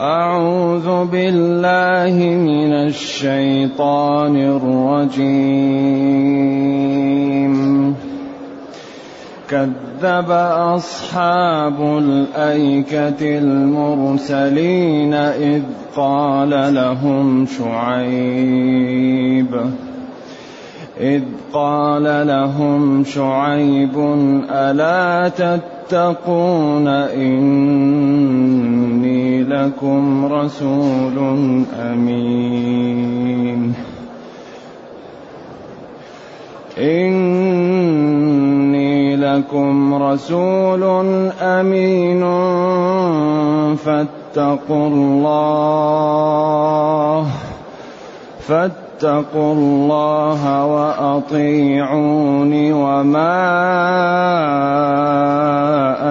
أعوذ بالله من الشيطان الرجيم. كذب أصحاب الأيكة المرسلين إذ قال لهم شعيب. إذ قال لهم شعيب ألا تتقون إني لكم رسول أمين. إني لكم رسول أمين. فاتقوا الله فاتقوا فاتقوا الله وأطيعون وما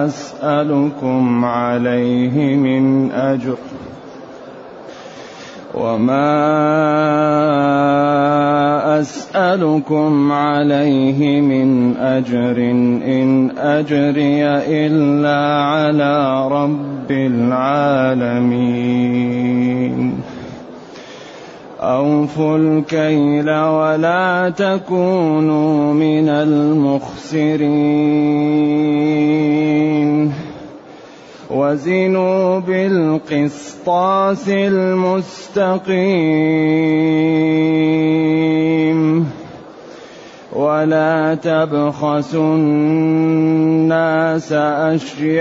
أسألكم عليه من أجر وما أسألكم عليه من أجر إن أجري إلا على رب العالمين أوفوا الكيل ولا تكونوا من المخسرين وزنوا بالقسطاس المستقيم ولا تبخسوا الناس أشياءهم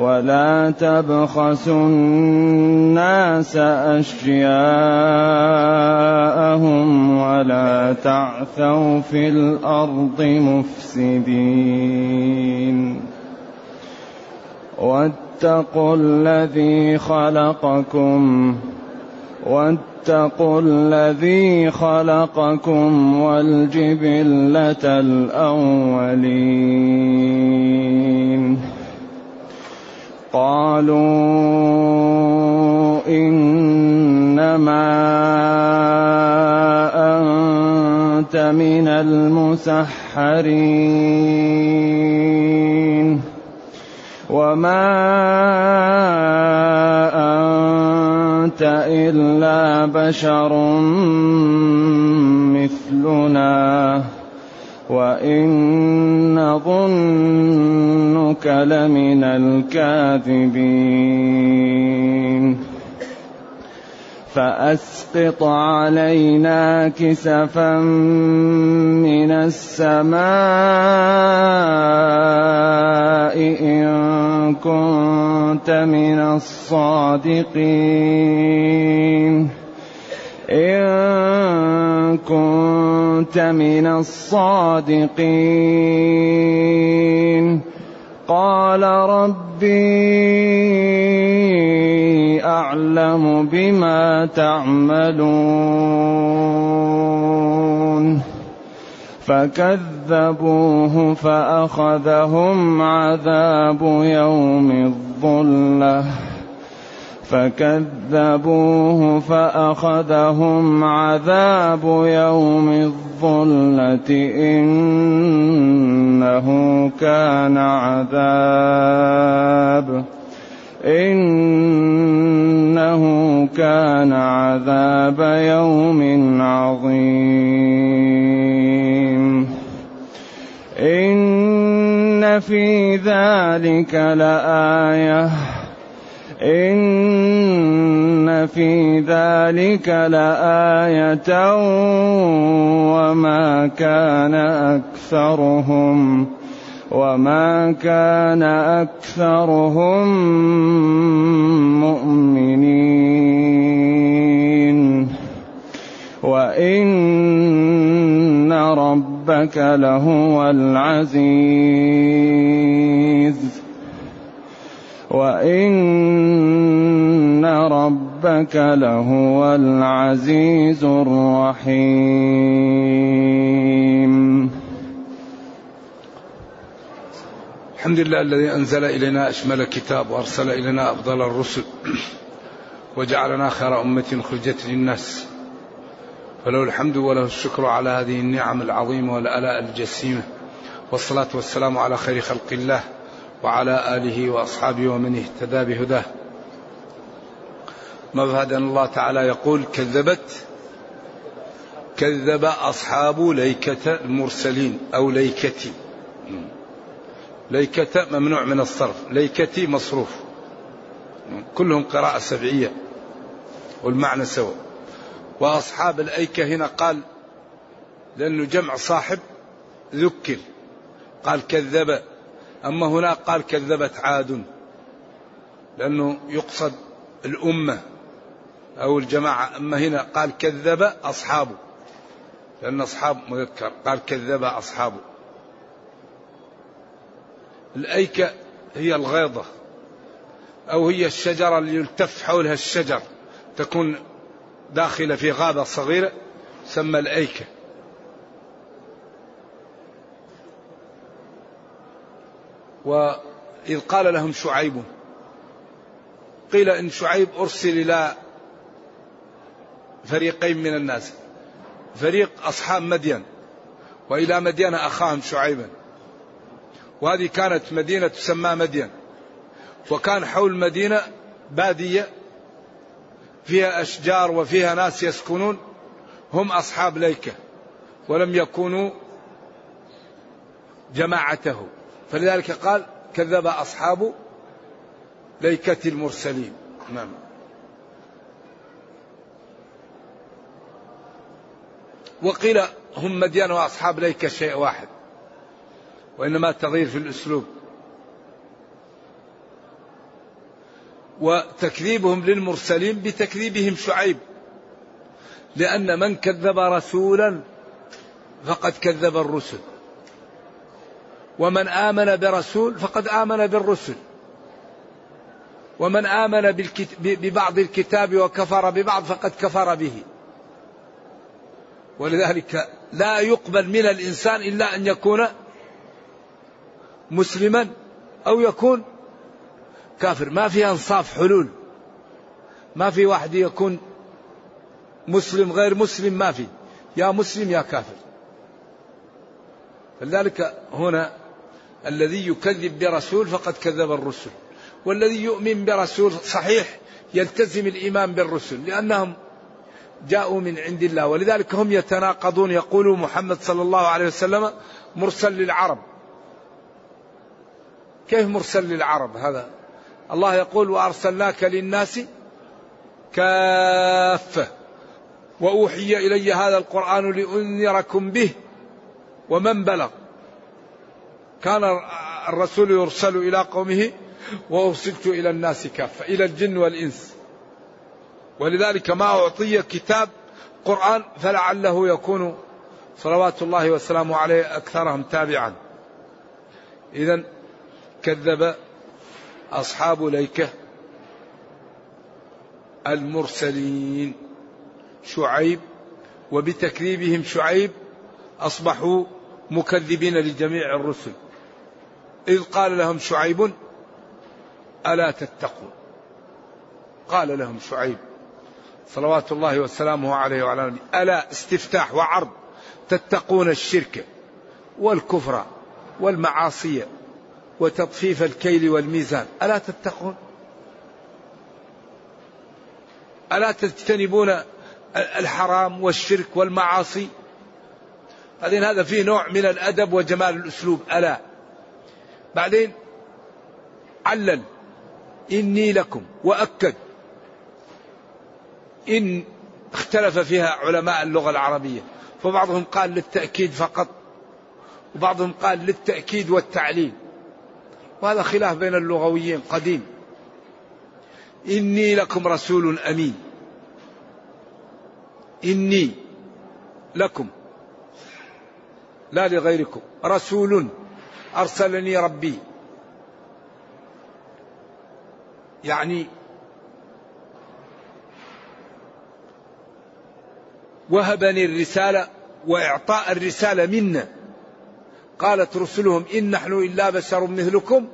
ولا تبخسوا الناس أشياءهم ولا تعثوا في الأرض مفسدين. واتقوا الذي خلقكم واتقوا الذي خلقكم والجبلة الأولين. قالوا إنما أنت من المسحرين وما أنت إلا بشر مثلنا وان نظنك لمن الكاذبين فاسقط علينا كسفا من السماء ان كنت من الصادقين إن كنت من الصادقين. قال ربي أعلم بما تعملون. فكذبوه فأخذهم عذاب يوم الظلة. فكذبوه فأخذهم عذاب يوم الظلة إنه كان عذاب إنه كان عذاب يوم عظيم إن في ذلك لآية إن في ذلك لآية وما كان أكثرهم وما كان أكثرهم مؤمنين وإن ربك لهو العزيز وإن ربك لهو العزيز الرحيم. الحمد لله الذي أنزل إلينا أشمل الكتاب وأرسل إلينا أفضل الرسل وجعلنا خير أمة خرجت للناس. فله الحمد وله الشكر على هذه النعم العظيمة والآلاء الجسيمة. والصلاة والسلام على خير خلق الله. وعلى آله وأصحابه ومن اهتدى بهداه. مبهد أن الله تعالى يقول كذبت كذب أصحاب ليكة المرسلين أو ليكتي. ليكة ممنوع من الصرف ليكتي مصروف. كلهم قراءة سبعية والمعنى سواء. وأصحاب الأيكة هنا قال لأنه جمع صاحب ذكر. قال كذب أما هنا قال كذبت عاد لأنه يقصد الأمة أو الجماعة. أما هنا قال كذب أصحابه لأن أصحاب مذكر قال كذب أصحابه. الأيكة هي الغيضة أو هي الشجرة اللي يلتف حولها الشجر تكون داخلة في غابة صغيرة تسمى الأيكة. وإذ قال لهم شعيب قيل إن شعيب أرسل إلى فريقين من الناس فريق أصحاب مدين وإلى مدين أخاهم شعيبا. وهذه كانت مدينة تسمى مدين وكان حول المدينة بادية فيها أشجار وفيها ناس يسكنون هم أصحاب ليكة ولم يكونوا جماعته. فلذلك قال كذب أصحاب ليكة المرسلين. نعم. وقيل هم مديان وأصحاب ليكة شيء واحد وإنما تغيير في الأسلوب. وتكذيبهم للمرسلين بتكذيبهم شعيب لأن من كذب رسولا فقد كذب الرسل. ومن آمن برسول فقد آمن بالرسل. ومن آمن ببعض الكتاب وكفر ببعض فقد كفر به. ولذلك لا يقبل من الإنسان إلا أن يكون مسلما أو يكون كافر. ما في أنصاف حلول. ما في واحد يكون مسلم غير مسلم ما في. يا مسلم يا كافر. فلذلك هنا الذي يكذب برسول فقد كذب الرسل والذي يؤمن برسول صحيح يلتزم الإيمان بالرسل لأنهم جاءوا من عند الله ولذلك هم يتناقضون يقول محمد صلى الله عليه وسلم مرسل للعرب. كيف مرسل للعرب هذا؟ الله يقول وأرسلناك للناس كافة وأوحي إلي هذا القرآن لأنذركم به ومن بلغ كان الرسول يرسل إلى قومه وأرسلت إلى الناس كافة إلى الجن والإنس. ولذلك ما أعطي كتاب قرآن فلعله يكون صلوات الله وسلامه عليه أكثرهم تابعا. إذا كذب أصحاب ليكة المرسلين شعيب وبتكذيبهم شعيب أصبحوا مكذبين لجميع الرسل. إذ قال لهم شعيب ألا تتقون؟ قال لهم شعيب صلوات الله وسلامه عليه وعلى نبيه ألا استفتاح وعرض تتقون الشرك والكفر والمعاصي وتطفيف الكيل والميزان ألا تتقون؟ ألا تجتنبون الحرام والشرك والمعاصي؟ بعدين هذا فيه نوع من الأدب وجمال الأسلوب ألا. بعدين علل. إني لكم وأكد. إن اختلف فيها علماء اللغة العربية. فبعضهم قال للتأكيد فقط. وبعضهم قال للتأكيد والتعليل. وهذا خلاف بين اللغويين قديم. إني لكم رسول أمين. إني لكم. لا لغيركم. رسول أرسلني ربي. يعني وهبني الرسالة وإعطاء الرسالة منا. قالت رسلهم إن نحن إلا بشر مثلكم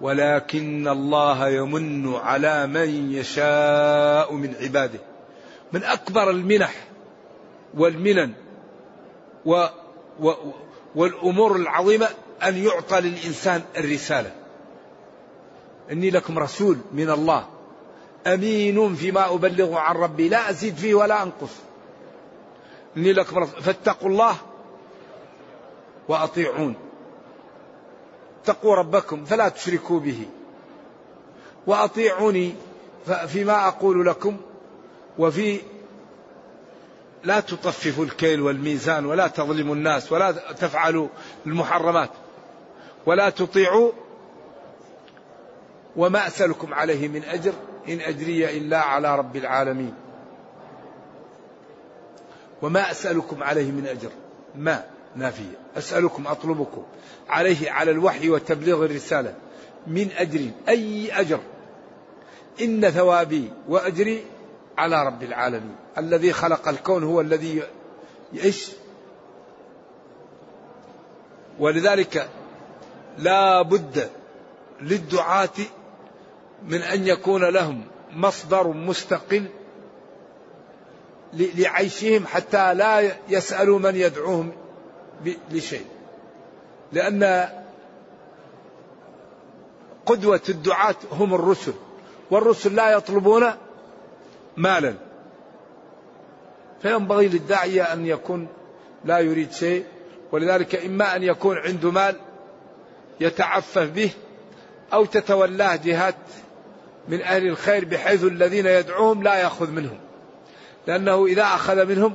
ولكن الله يمن على من يشاء من عباده. من أكبر المنح والمنن و و والأمور العظيمة أن يعطى للإنسان الرسالة. إني لكم رسول من الله أمين فيما أبلغ عن ربي لا أزيد فيه ولا أنقص. إني لكم رسول فاتقوا الله وأطيعون. اتقوا ربكم فلا تشركوا به. وأطيعوني فيما أقول لكم وفي لا تطففوا الكيل والميزان ولا تظلموا الناس ولا تفعلوا المحرمات ولا تطيعوا وما أسألكم عليه من أجر إن أجري إلا على رب العالمين. وما أسألكم عليه من أجر. ما نافية. أسألكم أطلبكم عليه على الوحي وتبليغ الرسالة. من أجر أي أجر. إن ثوابي وأجري على رب العالمين. الذي خلق الكون هو الذي إيش ولذلك لا بد للدعاة من أن يكون لهم مصدر مستقل لعيشهم حتى لا يسألوا من يدعوهم لشيء. لأن قدوة الدعاة هم الرسل والرسل لا يطلبون مالا. فينبغي للداعية أن يكون لا يريد شيء ولذلك إما أن يكون عنده مال يتعفف به أو تتولاه جهات من أهل الخير بحيث الذين يدعوهم لا يأخذ منهم. لأنه إذا أخذ منهم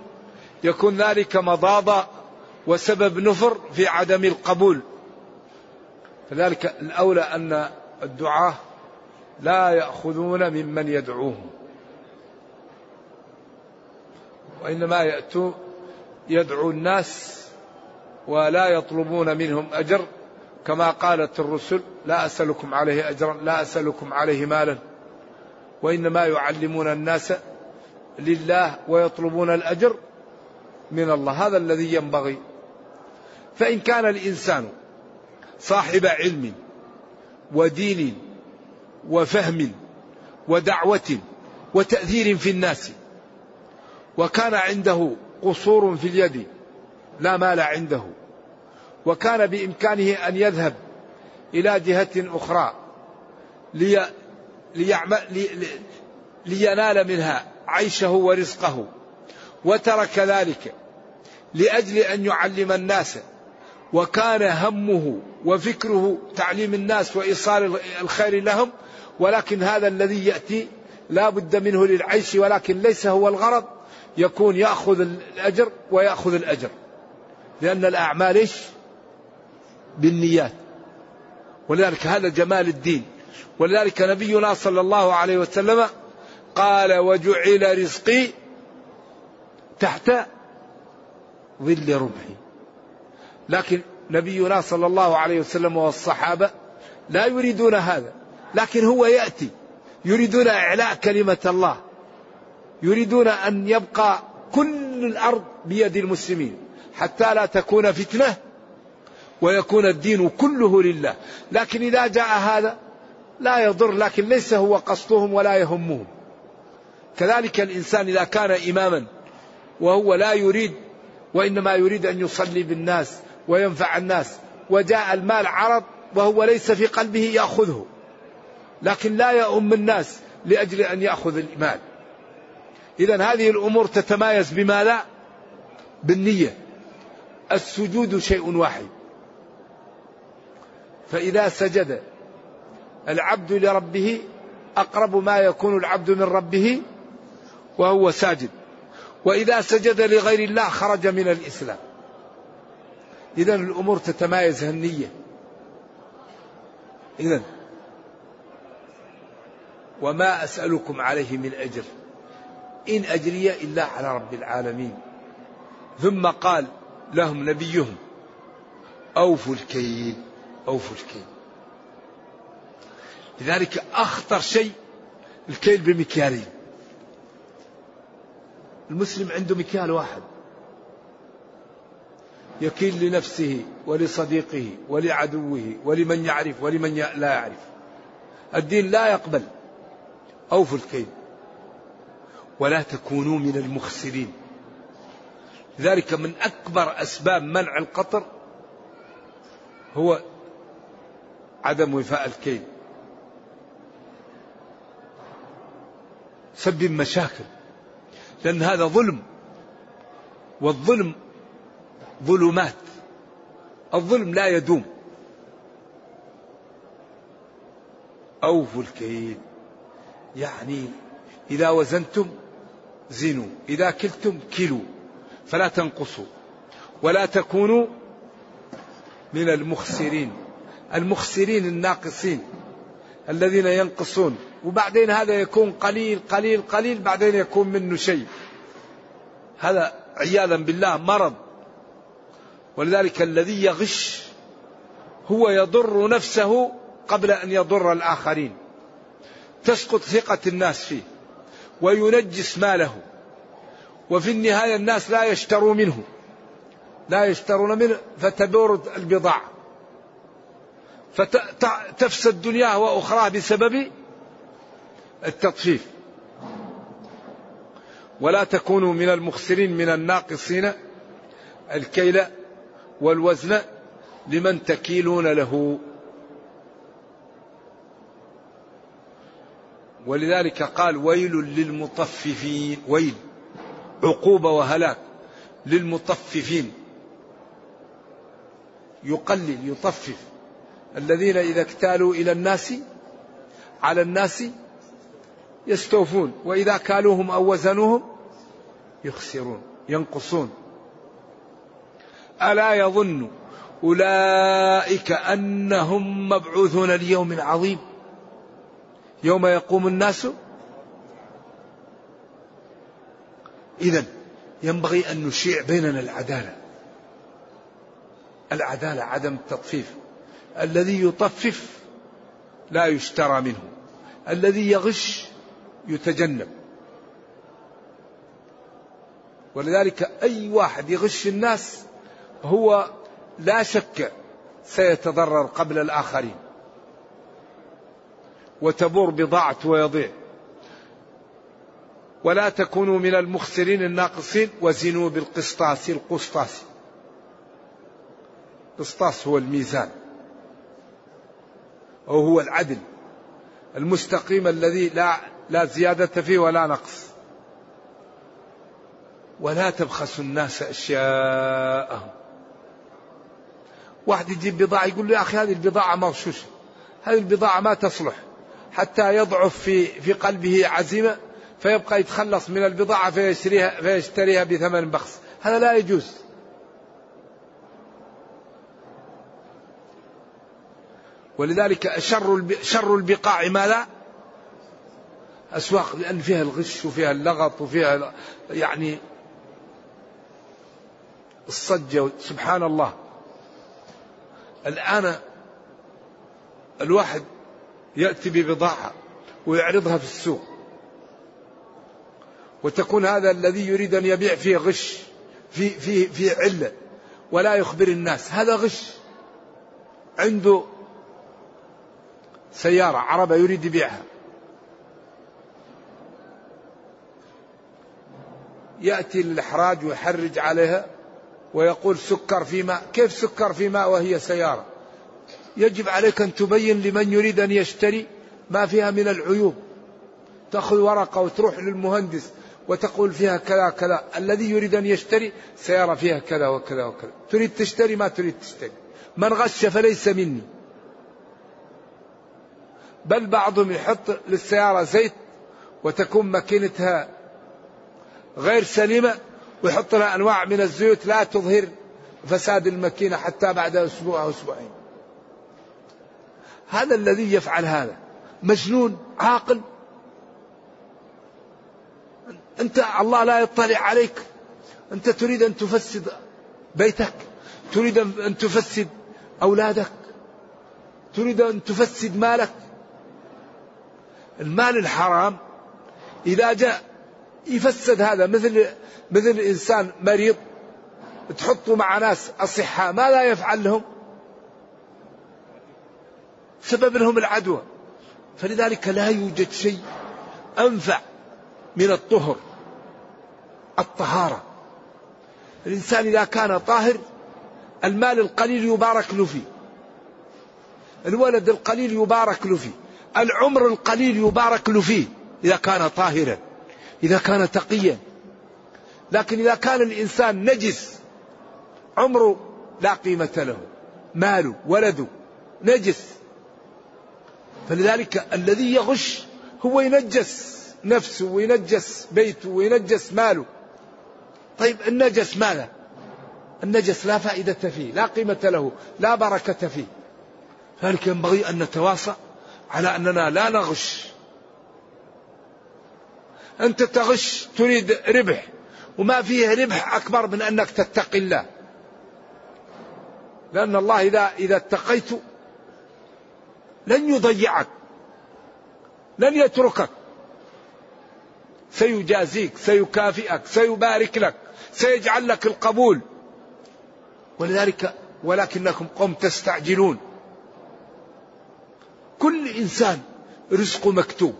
يكون ذلك مضاضة وسبب نفر في عدم القبول. فذلك الأولى أن الدعاة لا يأخذون ممن يدعوهم. وإنما يأتوا يدعو الناس ولا يطلبون منهم أجر كما قالت الرسل لا أسألكم عليه أجرا لا أسألكم عليه مالا. وإنما يعلمون الناس لله ويطلبون الأجر من الله. هذا الذي ينبغي. فإن كان الإنسان صاحب علم ودين وفهم ودعوة وتأثير في الناس وكان عنده قصور في اليد لا مال عنده. وكان بإمكانه أن يذهب إلى جهة أخرى لي ليعمل لي لينال منها عيشه ورزقه. وترك ذلك لأجل أن يعلم الناس. وكان همه وفكره تعليم الناس وإيصال الخير لهم. ولكن هذا الذي يأتي لا بد منه للعيش ولكن ليس هو الغرض. يكون يأخذ الأجر ويأخذ الأجر. لأن الأعمال إيش؟ بالنيات. ولذلك هذا جمال الدين. ولذلك نبينا صلى الله عليه وسلم قال وجعل رزقي تحت ظل رمحي لكن نبينا صلى الله عليه وسلم والصحابة لا يريدون هذا. لكن هو يأتي. يريدون إعلاء كلمة الله. يريدون أن يبقى كل الأرض بيد المسلمين حتى لا تكون فتنة ويكون الدين كله لله. لكن إذا جاء هذا لا يضر لكن ليس هو قصدهم ولا يهمهم. كذلك الإنسان إذا كان إماما وهو لا يريد وإنما يريد أن يصلي بالناس وينفع الناس وجاء المال عرض وهو ليس في قلبه يأخذه. لكن لا يؤم الناس لأجل أن يأخذ المال. إذا هذه الأمور تتمايز بما لا؟ بالنية. السجود شيء واحد. فإذا سجد العبد لربه أقرب ما يكون العبد من ربه وهو ساجد. وإذا سجد لغير الله خرج من الإسلام. إذا الأمور تتمايز النية. إذا وما أسألكم عليه من أجر. إن أجري إلا على رب العالمين. ثم قال لهم نبيهم أوفوا الكيل أوفوا الكيل. لذلك أخطر شيء الكيل بمكيالين. المسلم عنده مكيال واحد. يكيل لنفسه ولصديقه ولعدوه ولمن يعرف ولمن لا يعرف. الدين لا يقبل. أوفوا الكيل. ولا تكونوا من المخسرين. ذلك من أكبر أسباب منع القطر هو عدم وفاء الكيل. سبب مشاكل. لأن هذا ظلم. والظلم ظلمات. الظلم لا يدوم. أوفوا الكيل. يعني إذا وزنتم زنوا. إذا كلتم كلوا فلا تنقصوا. ولا تكونوا من المخسرين. المخسرين الناقصين الذين ينقصون. وبعدين هذا يكون قليل قليل قليل بعدين يكون منه شيء. هذا عياذا بالله مرض. ولذلك الذي يغش هو يضر نفسه قبل أن يضر الآخرين. تسقط ثقة الناس فيه. وينجس ماله. وفي النهاية الناس لا يشتروا منه. لا يشترون منه فتدور البضاعة. فتفسد دنياه وأخراه بسبب التطفيف. ولا تكونوا من المخسرين من الناقصين الكيل والوزن لمن تكيلون له. ولذلك قال ويل للمطففين ويل عقوبة وهلاك للمطففين. يقلل يطفف. الذين إذا اكتالوا إلى الناس على الناس يستوفون. وإذا كالوهم أو وزنوهم يخسرون ينقصون. ألا يظن أولئك أنهم مبعوثون ليوم عظيم؟ يوم يقوم الناس. إذا ينبغي أن نشيع بيننا العدالة. العدالة عدم التطفيف. الذي يطفف لا يشترى منه. الذي يغش يتجنب. ولذلك أي واحد يغش الناس هو لا شك سيتضرر قبل الآخرين. وتبور بضاعته ويضيع. ولا تكونوا من المخسرين الناقصين وزنوا بالقسطاس القسطاس. القسطاس هو الميزان. أو هو العدل. المستقيم الذي لا لا زيادة فيه ولا نقص. ولا تبخسوا الناس أشياءهم. واحد يجيب بضاعة يقول له يا أخي هذه البضاعة مغشوشة هذه البضاعة ما تصلح. حتى يضعف في في قلبه عزيمة فيبقى يتخلص من البضاعة فيشتريها فيشتريها بثمن بخس. هذا لا يجوز. ولذلك شر شر البقاع ماذا؟ أسواق لأن فيها الغش وفيها اللغط وفيها يعني الصجة. سبحان الله. الآن الواحد يأتي ببضاعة ويعرضها في السوق. وتكون هذا الذي يريد أن يبيع فيه غش في في في علة. ولا يخبر الناس. هذا غش. عنده سيارة عربة يريد يبيعها. يأتي للإحراج ويحرج عليها ويقول سكر في ماء. كيف سكر في ماء وهي سيارة؟ يجب عليك أن تبين لمن يريد أن يشتري ما فيها من العيوب. تأخذ ورقة وتروح للمهندس وتقول فيها كذا كذا. الذي يريد أن يشتري سيارة فيها كذا وكذا وكذا. تريد تشتري ما تريد تشتري. من غش فليس مني. بل بعضهم يحط للسيارة زيت وتكون ماكينتها غير سليمة ويحط لها أنواع من الزيوت لا تظهر فساد الماكينة حتى بعد أسبوع أو أسبوعين. هذا الذي يفعل هذا. مجنون عاقل. أنت الله لا يطلع عليك. أنت تريد أن تفسد بيتك تريد أن تفسد أولادك تريد أن تفسد مالك. المال الحرام إذا جاء يفسد هذا مثل مثل إنسان مريض تحطه مع ناس أصحاء ماذا يفعل لهم؟ سبب لهم العدوى. فلذلك لا يوجد شيء أنفع من الطهر الطهارة. الإنسان إذا كان طاهر المال القليل يبارك له فيه. الولد القليل يبارك له فيه. العمر القليل يبارك له فيه إذا كان طاهرا إذا كان تقيا. لكن إذا كان الإنسان نجس عمره لا قيمة له. ماله ولده نجس. فلذلك الذي يغش هو ينجس نفسه وينجس بيته وينجس ماله. طيب النجس ماذا؟ النجس لا فائدة فيه لا قيمة له لا بركة فيه. فلذلك ينبغي أن نتواصى على أننا لا نغش. أنت تغش تريد ربح وما فيه ربح أكبر من أنك تتقي الله. لأن الله إذا إذا اتقيت لن يضيعك لن يتركك. سيجازيك سيكافئك سيبارك لك سيجعل لك القبول. ولذلك ولكنكم قوم تستعجلون. كل إنسان رزقه مكتوب.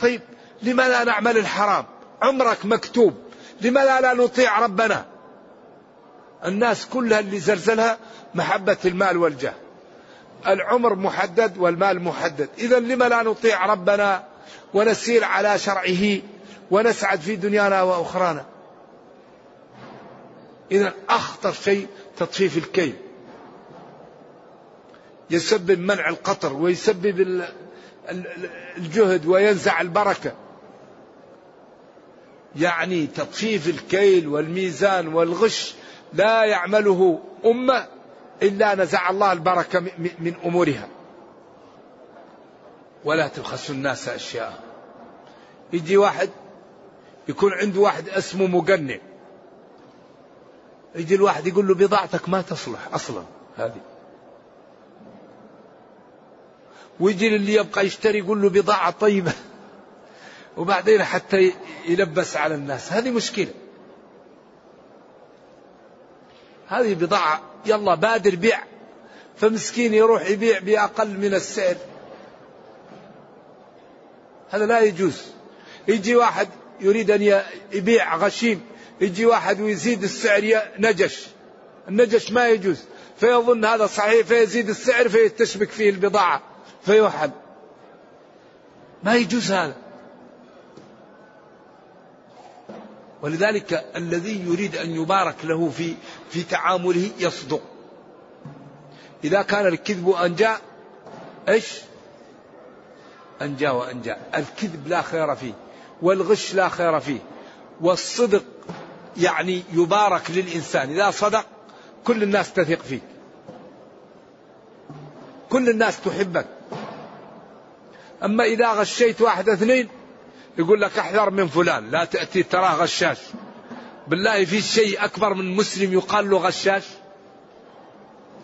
طيب لما لا نعمل الحرام؟ عمرك مكتوب. لما لا نطيع ربنا؟ الناس كلها اللي زلزلها محبة المال والجاه. العمر محدد والمال محدد. إذا لما لا نطيع ربنا ونسير على شرعه ونسعد في دنيانا وأخرانا؟ إذا أخطر شيء تطفيف الكيل. يسبب منع القطر ويسبب الجهد وينزع البركة. يعني تطفيف الكيل والميزان والغش لا يعمله أمة إلا نزع الله البركة من أمورها. ولا تبخسوا الناس أشياء. يجي واحد يكون عنده واحد اسمه مقنع. يجي الواحد يقول له بضاعتك ما تصلح أصلا. هذه. ويجي اللي يبقى يشتري يقول له بضاعة طيبة. وبعدين حتى يلبس على الناس. هذه مشكلة. هذه بضاعة يلا بادر بيع. فمسكين يروح يبيع بأقل من السعر. هذا لا يجوز. يجي واحد يريد أن يبيع غشيم يجي واحد ويزيد السعر نجش. النجش ما يجوز. فيظن هذا صحيح فيزيد السعر فيتشبك فيه البضاعة. فيوحد ما يجوز هذا. ولذلك الذي يريد أن يبارك له في في تعامله يصدق. إذا كان الكذب أنجى إيش؟ أنجى وأنجى الكذب لا خير فيه والغش لا خير فيه والصدق يعني يبارك للإنسان. إذا صدق كل الناس تثق فيك. كل الناس تحبك. أما إذا غشيت واحد اثنين يقول لك احذر من فلان لا تأتي تراه غشاش. بالله في شيء أكبر من مسلم يقال له غشاش؟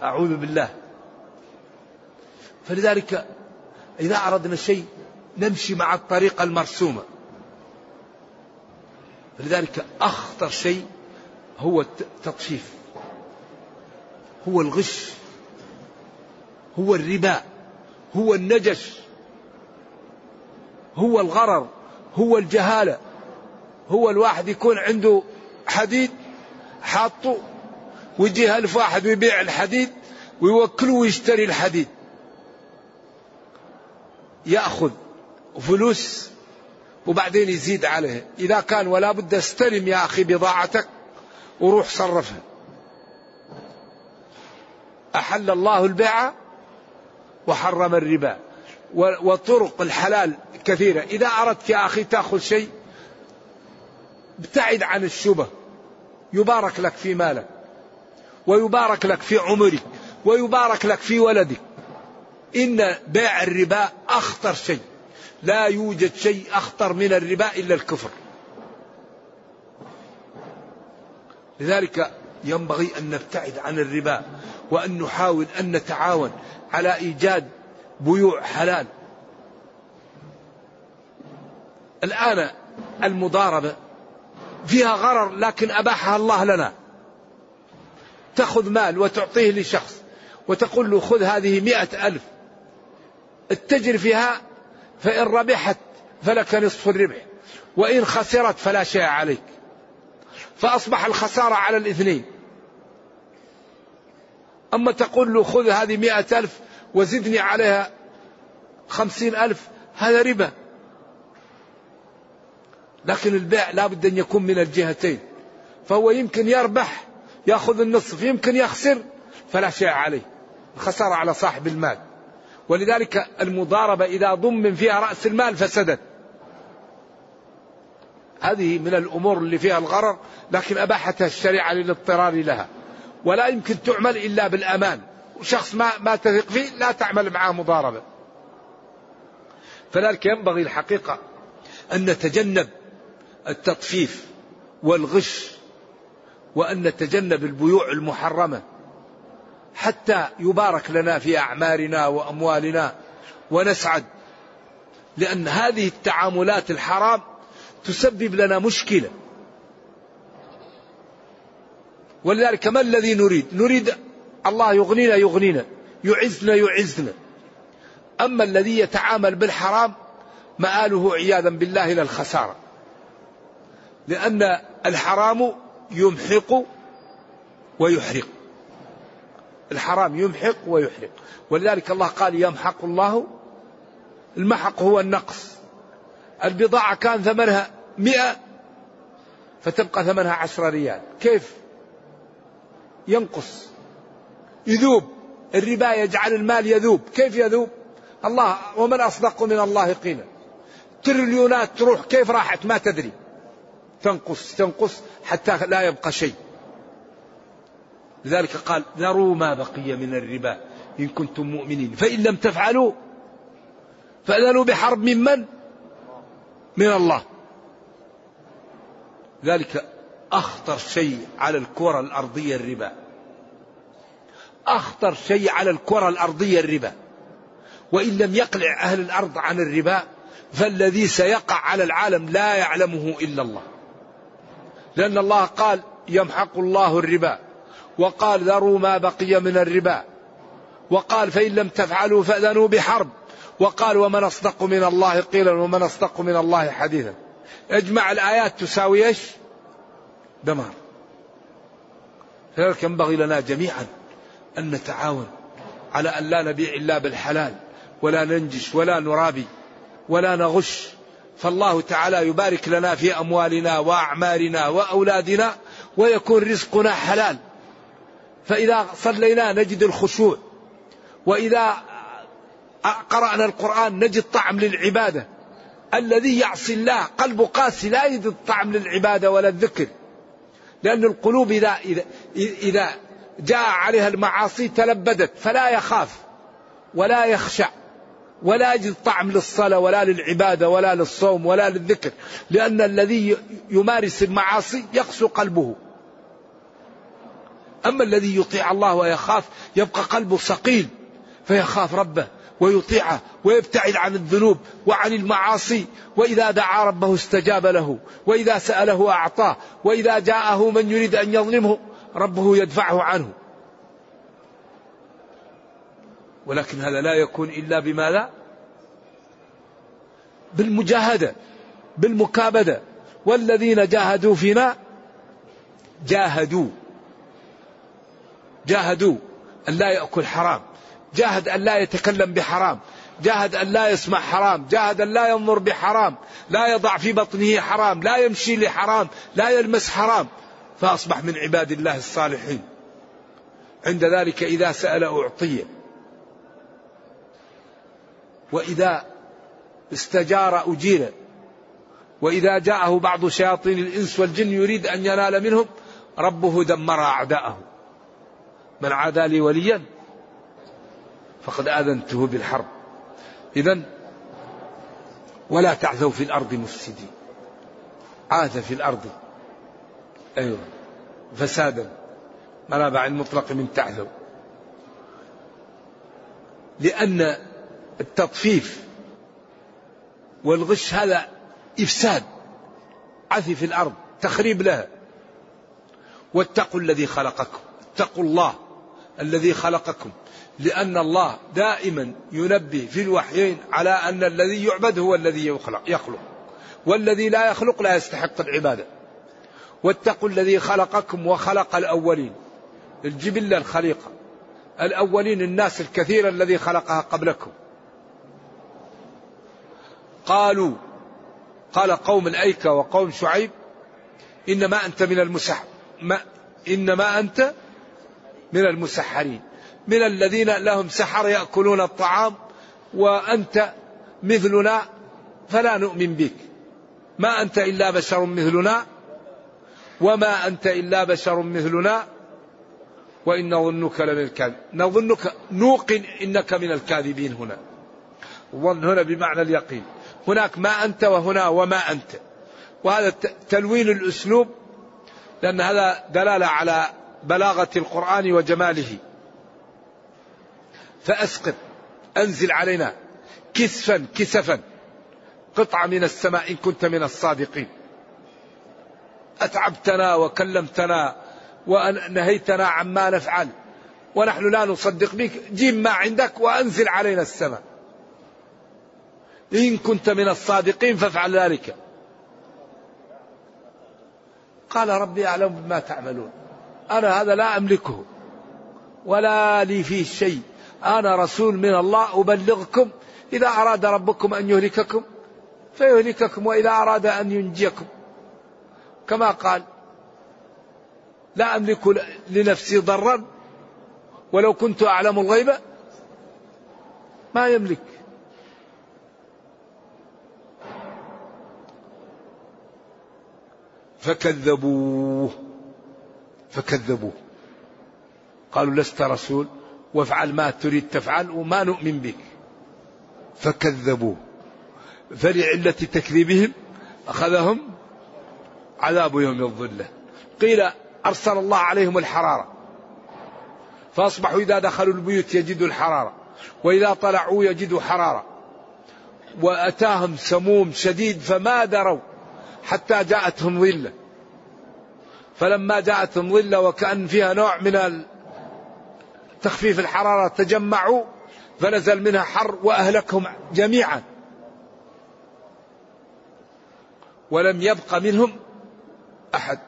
أعوذ بالله. فلذلك إذا أردنا شيء نمشي مع الطريقة المرسومة. لذلك أخطر شيء هو التطفيف. هو الغش. هو الربا. هو النجش. هو الغرر. هو الجهالة. هو الواحد يكون عنده حديد حاطه ويجي ألف واحد ويبيع الحديد ويوكله ويشتري الحديد. يأخذ فلوس وبعدين يزيد عليه. إذا كان ولا بد استلم يا أخي بضاعتك وروح صرفها. أحل الله البيع وحرم الربا. وطرق الحلال كثيرة. إذا أردت يا أخي تأخذ شيء ابتعد عن الشبه. يبارك لك في مالك ويبارك لك في عمرك ويبارك لك في ولدك. إن بيع الربا أخطر شيء. لا يوجد شيء أخطر من الربا إلا الكفر. لذلك ينبغي أن نبتعد عن الربا وأن نحاول أن نتعاون على إيجاد بيوع حلال. الآن المضاربة فيها غرر لكن أباحها الله لنا. تأخذ مال وتعطيه لشخص وتقول له خذ هذه مئة ألف. اتجر فيها فإن ربحت فلك نصف الربح وإن خسرت فلا شيء عليك. فأصبح الخسارة على الاثنين. أما تقول له خذ هذه مئة ألف وزدني عليها خمسين ألف هذا ربا. لكن البيع لا بد أن يكون من الجهتين. فهو يمكن يربح يأخذ النصف يمكن يخسر فلا شيء عليه. الخسارة على صاحب المال. ولذلك المضاربة إذا ضمن فيها رأس المال فسدت. هذه من الأمور اللي فيها الغرر لكن أباحتها الشريعة للاضطرار لها. ولا يمكن تعمل إلا بالأمان. وشخص ما, ما تثق فيه لا تعمل معه مضاربة. فذلك ينبغي الحقيقة أن نتجنب التطفيف والغش وأن نتجنب البيوع المحرمة حتى يبارك لنا في أعمارنا وأموالنا ونسعد لأن هذه التعاملات الحرام تسبب لنا مشكلة. ولذلك ما الذي نريد؟ نريد الله يغنينا يغنينا يعزنا يعزنا. أما الذي يتعامل بالحرام مآله عياذا بالله إلى الخسارة. لأن الحرام يمحق ويحرق. الحرام يمحق ويحرق. ولذلك الله قال يمحق الله. المحق هو النقص. البضاعة كان ثمنها مئة فتبقى ثمنها عشرة ريال. كيف؟ ينقص. يذوب. الربا يجعل المال يذوب. كيف يذوب؟ الله ومن أصدق من الله قيلا. تريليونات تروح كيف راحت؟ ما تدري. تنقص تنقص حتى لا يبقى شيء. لذلك قال ذروا ما بقي من الربا إن كنتم مؤمنين. فإن لم تفعلوا فأذنوا بحرب من من؟ من الله. ذلك أخطر شيء على الكرة الأرضية الربا. أخطر شيء على الكرة الأرضية الربا. وإن لم يقلع أهل الأرض عن الربا فالذي سيقع على العالم لا يعلمه إلا الله. لأن الله قال يمحق الله الربا وقال ذروا ما بقي من الربا وقال فإن لم تفعلوا فأذنوا بحرب وقال ومن أصدق من الله قيلا ومن أصدق من الله حديثا. أجمع الآيات تساوي إيش؟ دمار. لذلك ينبغي لنا جميعا أن نتعاون على أن لا نبيع إلا بالحلال ولا ننجش ولا نرابي ولا نغش. فالله تعالى يبارك لنا في أموالنا وأعمارنا وأولادنا ويكون رزقنا حلال. فإذا صلينا نجد الخشوع وإذا قرأنا القرآن نجد طعم للعبادة. الذي يعصي الله قلبه قاسي لا يجد طعم للعبادة ولا الذكر. لأن القلوب إذا, إذا, إذا جاء عليها المعاصي تلبدت فلا يخاف ولا يخشع ولا يجد طعم للصلاة ولا للعبادة ولا للصوم ولا للذكر لأن الذي يمارس المعاصي يقسو قلبه. أما الذي يطيع الله ويخاف يبقى قلبه ثقيل فيخاف ربه ويطيعه ويبتعد عن الذنوب وعن المعاصي وإذا دعا ربه استجاب له وإذا سأله أعطاه وإذا جاءه من يريد أن يظلمه ربه يدفعه عنه. ولكن هذا لا يكون إلا بماذا؟ بالمجاهدة بالمكابدة. والذين جاهدوا فينا جاهدوا. جاهدوا أن لا يأكل حرام. جاهد أن لا يتكلم بحرام. جاهد أن لا يسمع حرام. جاهد أن لا ينظر بحرام. لا يضع في بطنه حرام. لا يمشي لحرام. لا يلمس حرام. فأصبح من عباد الله الصالحين. عند ذلك إذا سأل أعطي. وإذا استجار أجير وإذا جاءه بعض شياطين الإنس والجن يريد أن ينال منهم ربه دمر أعداءه. من عادى لي وليا فقد آذنته بالحرب. إذا ولا تعثوا في الأرض مفسدين. عاث في الأرض. أيوة. فسادا. منابع المطلق من تعثوا. لأن التطفيف والغش هذا إفساد عثي في الأرض تخريب لها. واتقوا الذي خلقكم اتقوا الله الذي خلقكم لأن الله دائما ينبه في الوحيين على أن الذي يعبد هو الذي يخلق, يخلق. والذي لا يخلق لا يستحق العبادة. واتقوا الذي خلقكم وخلق الأولين الجبلة الخليقة الأولين الناس الكثير الذي خلقها قبلكم. قالوا قال قوم الأيكة وقوم شعيب إنما أنت من المسح ما إنما أنت من المسحرين. من الذين لهم سحر يأكلون الطعام وأنت مثلنا فلا نؤمن بك. ما أنت إلا بشر مثلنا وما أنت إلا بشر مثلنا وإن نظنك لمن الكاذب نظنك نوقن إنك من الكاذبين هنا. الظن هنا بمعنى اليقين. هناك ما أنت وهنا وما أنت. وهذا تلوين الأسلوب لأن هذا دلالة على بلاغة القرآن وجماله. فأسقط أنزل علينا كسفا كسفا. قطعة من السماء إن كنت من الصادقين. أتعبتنا وكلمتنا ونهيتنا عما نفعل. ونحن لا نصدق بك. جيب ما عندك وأنزل علينا السماء. إن كنت من الصادقين فافعل ذلك. قال ربي أعلم بما تعملون. أنا هذا لا أملكه. ولا لي فيه شيء. أنا رسول من الله أبلغكم. إذا أراد ربكم أن يهلككم فيهلككم. وإذا أراد أن ينجيكم. كما قال لا أملك لنفسي ضرا. ولو كنت أعلم الغيب ما يملك. فكذبوه. فكذبوه. قالوا لست رسول وافعل ما تريد تفعل وما نؤمن بك. فكذبوه. فلعلة تكذيبهم أخذهم عذاب يوم الظلة قيل أرسل الله عليهم الحرارة. فأصبحوا إذا دخلوا البيوت يجدوا الحرارة وإذا طلعوا يجدوا حرارة. وأتاهم سموم شديد فما دروا. حتى جاءتهم ظلة. فلما جاءتهم ظلة وكأن فيها نوع من تخفيف الحرارة تجمعوا فنزل منها حر وأهلكهم جميعا. ولم يبق منهم أحد.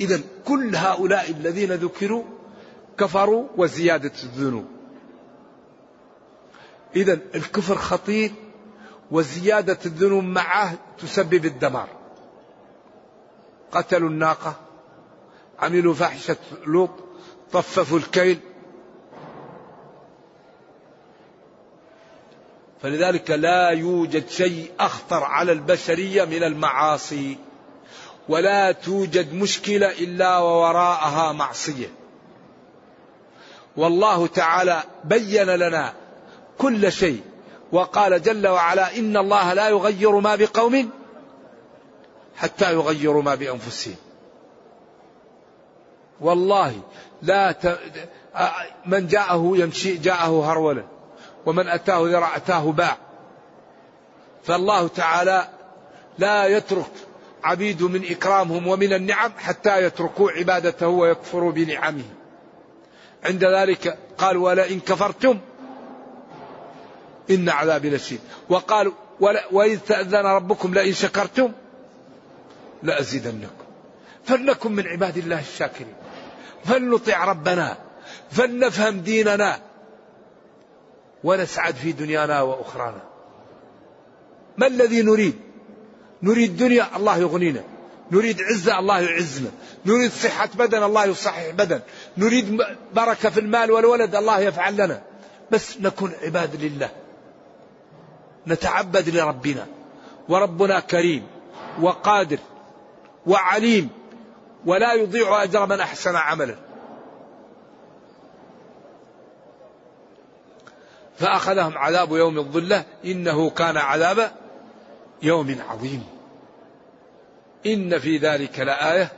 إذا كل هؤلاء الذين ذكروا كفروا وزيادة الذنوب. إذا الكفر خطير وزيادة الذنوب معه تسبب الدمار. قتلوا الناقة عملوا فاحشة لوط طففوا الكيل. فلذلك لا يوجد شيء أخطر على البشرية من المعاصي ولا توجد مشكلة إلا ووراءها معصية. والله تعالى بين لنا كل شيء. وقال جل وعلا إن الله لا يغير ما بقوم حتى يغيروا ما بأنفسهم. والله لا ت... من جاءه يمشي جاءه هرولا ومن أتاه ذرع أتاه باع. فالله تعالى لا يترك عبيد من إكرامهم ومن النعم حتى يتركوا عبادته ويكفروا بنعمه. عند ذلك قال ولئن كفرتم إن عذابي لشديد. وقال وإذ تأذن ربكم لئن شكرتم لأزيدنكم. فلنكن من عباد الله الشاكرين. فلنطع ربنا فلنفهم ديننا ونسعد في دنيانا وأخرانا. ما الذي نريد؟ نريد دنيا الله يغنينا. نريد عزة الله يعزنا. نريد صحة بدن الله يصحح بدن نريد بركة في المال والولد الله يفعل لنا. بس نكون عباد لله. نتعبد لربنا. وربنا كريم وقادر وعليم ولا يضيع أجر من أحسن عملا. فأخذهم عذاب يوم الظلة. إنه كان عذاب يوم عظيم. إن في ذلك لآية.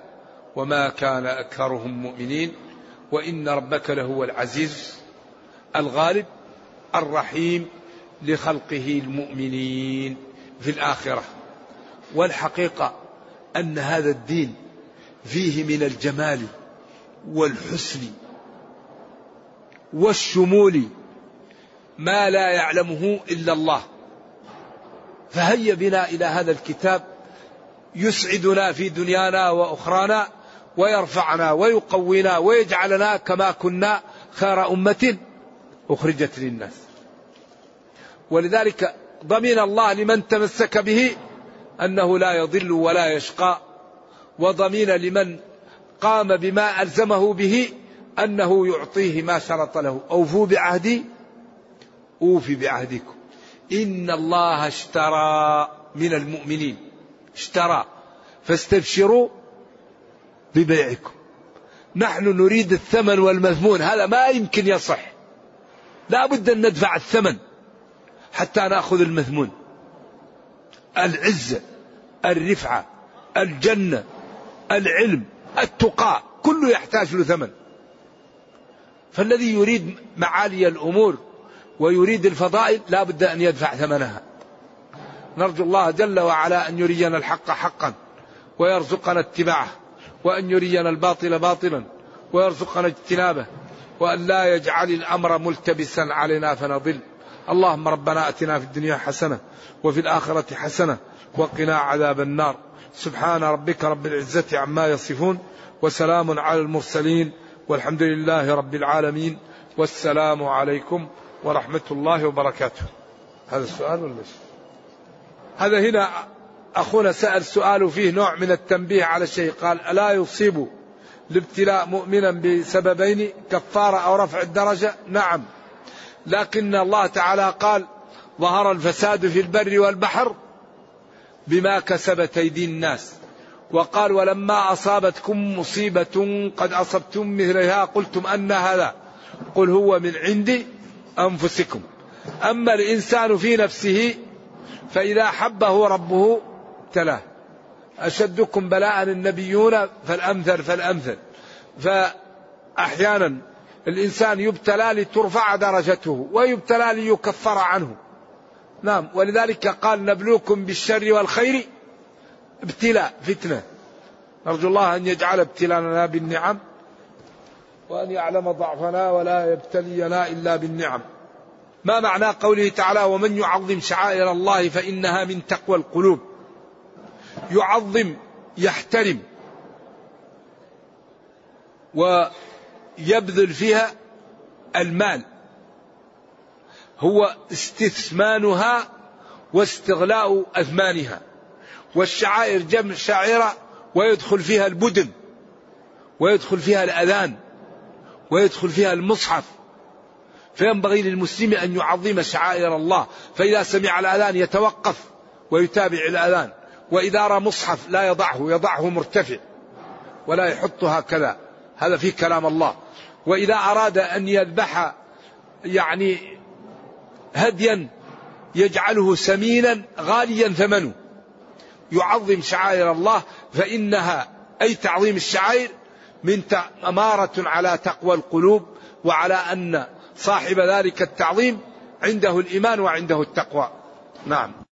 وما كان أكثرهم مؤمنين. وإن ربك لهو العزيز الغالب الرحيم. لخلقه المؤمنين في الآخرة والحقيقة أن هذا الدين فيه من الجمال والحسن والشمول ما لا يعلمه إلا الله فهيا بنا إلى هذا الكتاب يسعدنا في دنيانا وأخرانا ويرفعنا ويقوينا ويجعلنا كما كنا خير أمة أخرجت للناس. ولذلك ضمن الله لمن تمسك به أنه لا يضل ولا يشقى وضمين لمن قام بما ألزمه به أنه يعطيه ما شرط له. أوفوا بعهدي أوفي بعهدكم. إن الله اشترى من المؤمنين اشترى. فاستبشروا ببيعكم. نحن نريد الثمن والمثمون هذا ما يمكن يصح. لا بد أن ندفع الثمن. حتى نأخذ المثمون. العزة الرفعة الجنة العلم التقى كله يحتاج له ثمن. فالذي يريد معالي الأمور ويريد الفضائل لا بد أن يدفع ثمنها. نرجو الله جل وعلا أن يرينا الحق حقا ويرزقنا اتباعه وأن يرينا الباطل باطلا ويرزقنا اجتنابه وأن لا يجعل الأمر ملتبسا علينا فنضل. اللهم ربنا أتنا في الدنيا حسنة وفي الآخرة حسنة وقنا عذاب النار. سبحان ربك رب العزة عما يصفون وسلام على المرسلين والحمد لله رب العالمين. والسلام عليكم ورحمة الله وبركاته. هذا السؤال ولا هذا هنا أخونا سأل سؤال فيه نوع من التنبيه على شيء. قال ألا يصيب الابتلاء مؤمنا بسببين كفارة أو رفع الدرجة؟ نعم. لكن الله تعالى قال ظهر الفساد في البر والبحر بما كسبت أيدي الناس. وقال ولما أصابتكم مصيبة قد أصبتم مثلها قلتم أن هذا قل هو من عند أنفسكم. أما الإنسان في نفسه فإذا حبه ربه ابتلاه أشدكم بلاء النبيون فالأمثل فالأمثل. فأحيانا الإنسان يبتلى لترفع درجته ويبتلى ليكفر عنه. نعم ولذلك قال نبلوكم بالشر والخير ابتلاء فتنة. نرجو الله أن يجعل ابتلاءنا بالنعم وأن يعلم ضعفنا ولا يبتلينا إلا بالنعم. ما معنى قوله تعالى ومن يعظم شعائر الله فإنها من تقوى القلوب يعظم يحترم. ويبذل فيها المال. هو استثمانها واستغلاء أثمانها. والشعائر جمع شاعرة ويدخل فيها البدن ويدخل فيها الأذان ويدخل فيها المصحف. فينبغي للمسلم أن يعظم شعائر الله. فإذا سمع الأذان يتوقف ويتابع الأذان. وإذا رأى مصحف لا يضعه يضعه مرتفع. ولا يحط هكذا هذا في كلام الله. وإذا أراد أن يذبح يعني هديا يجعله سمينا غاليا ثمنه. يعظم شعائر الله فإنها أي تعظيم الشعائر؟ من أمارة على تقوى القلوب وعلى أن صاحب ذلك التعظيم عنده الإيمان وعنده التقوى. نعم.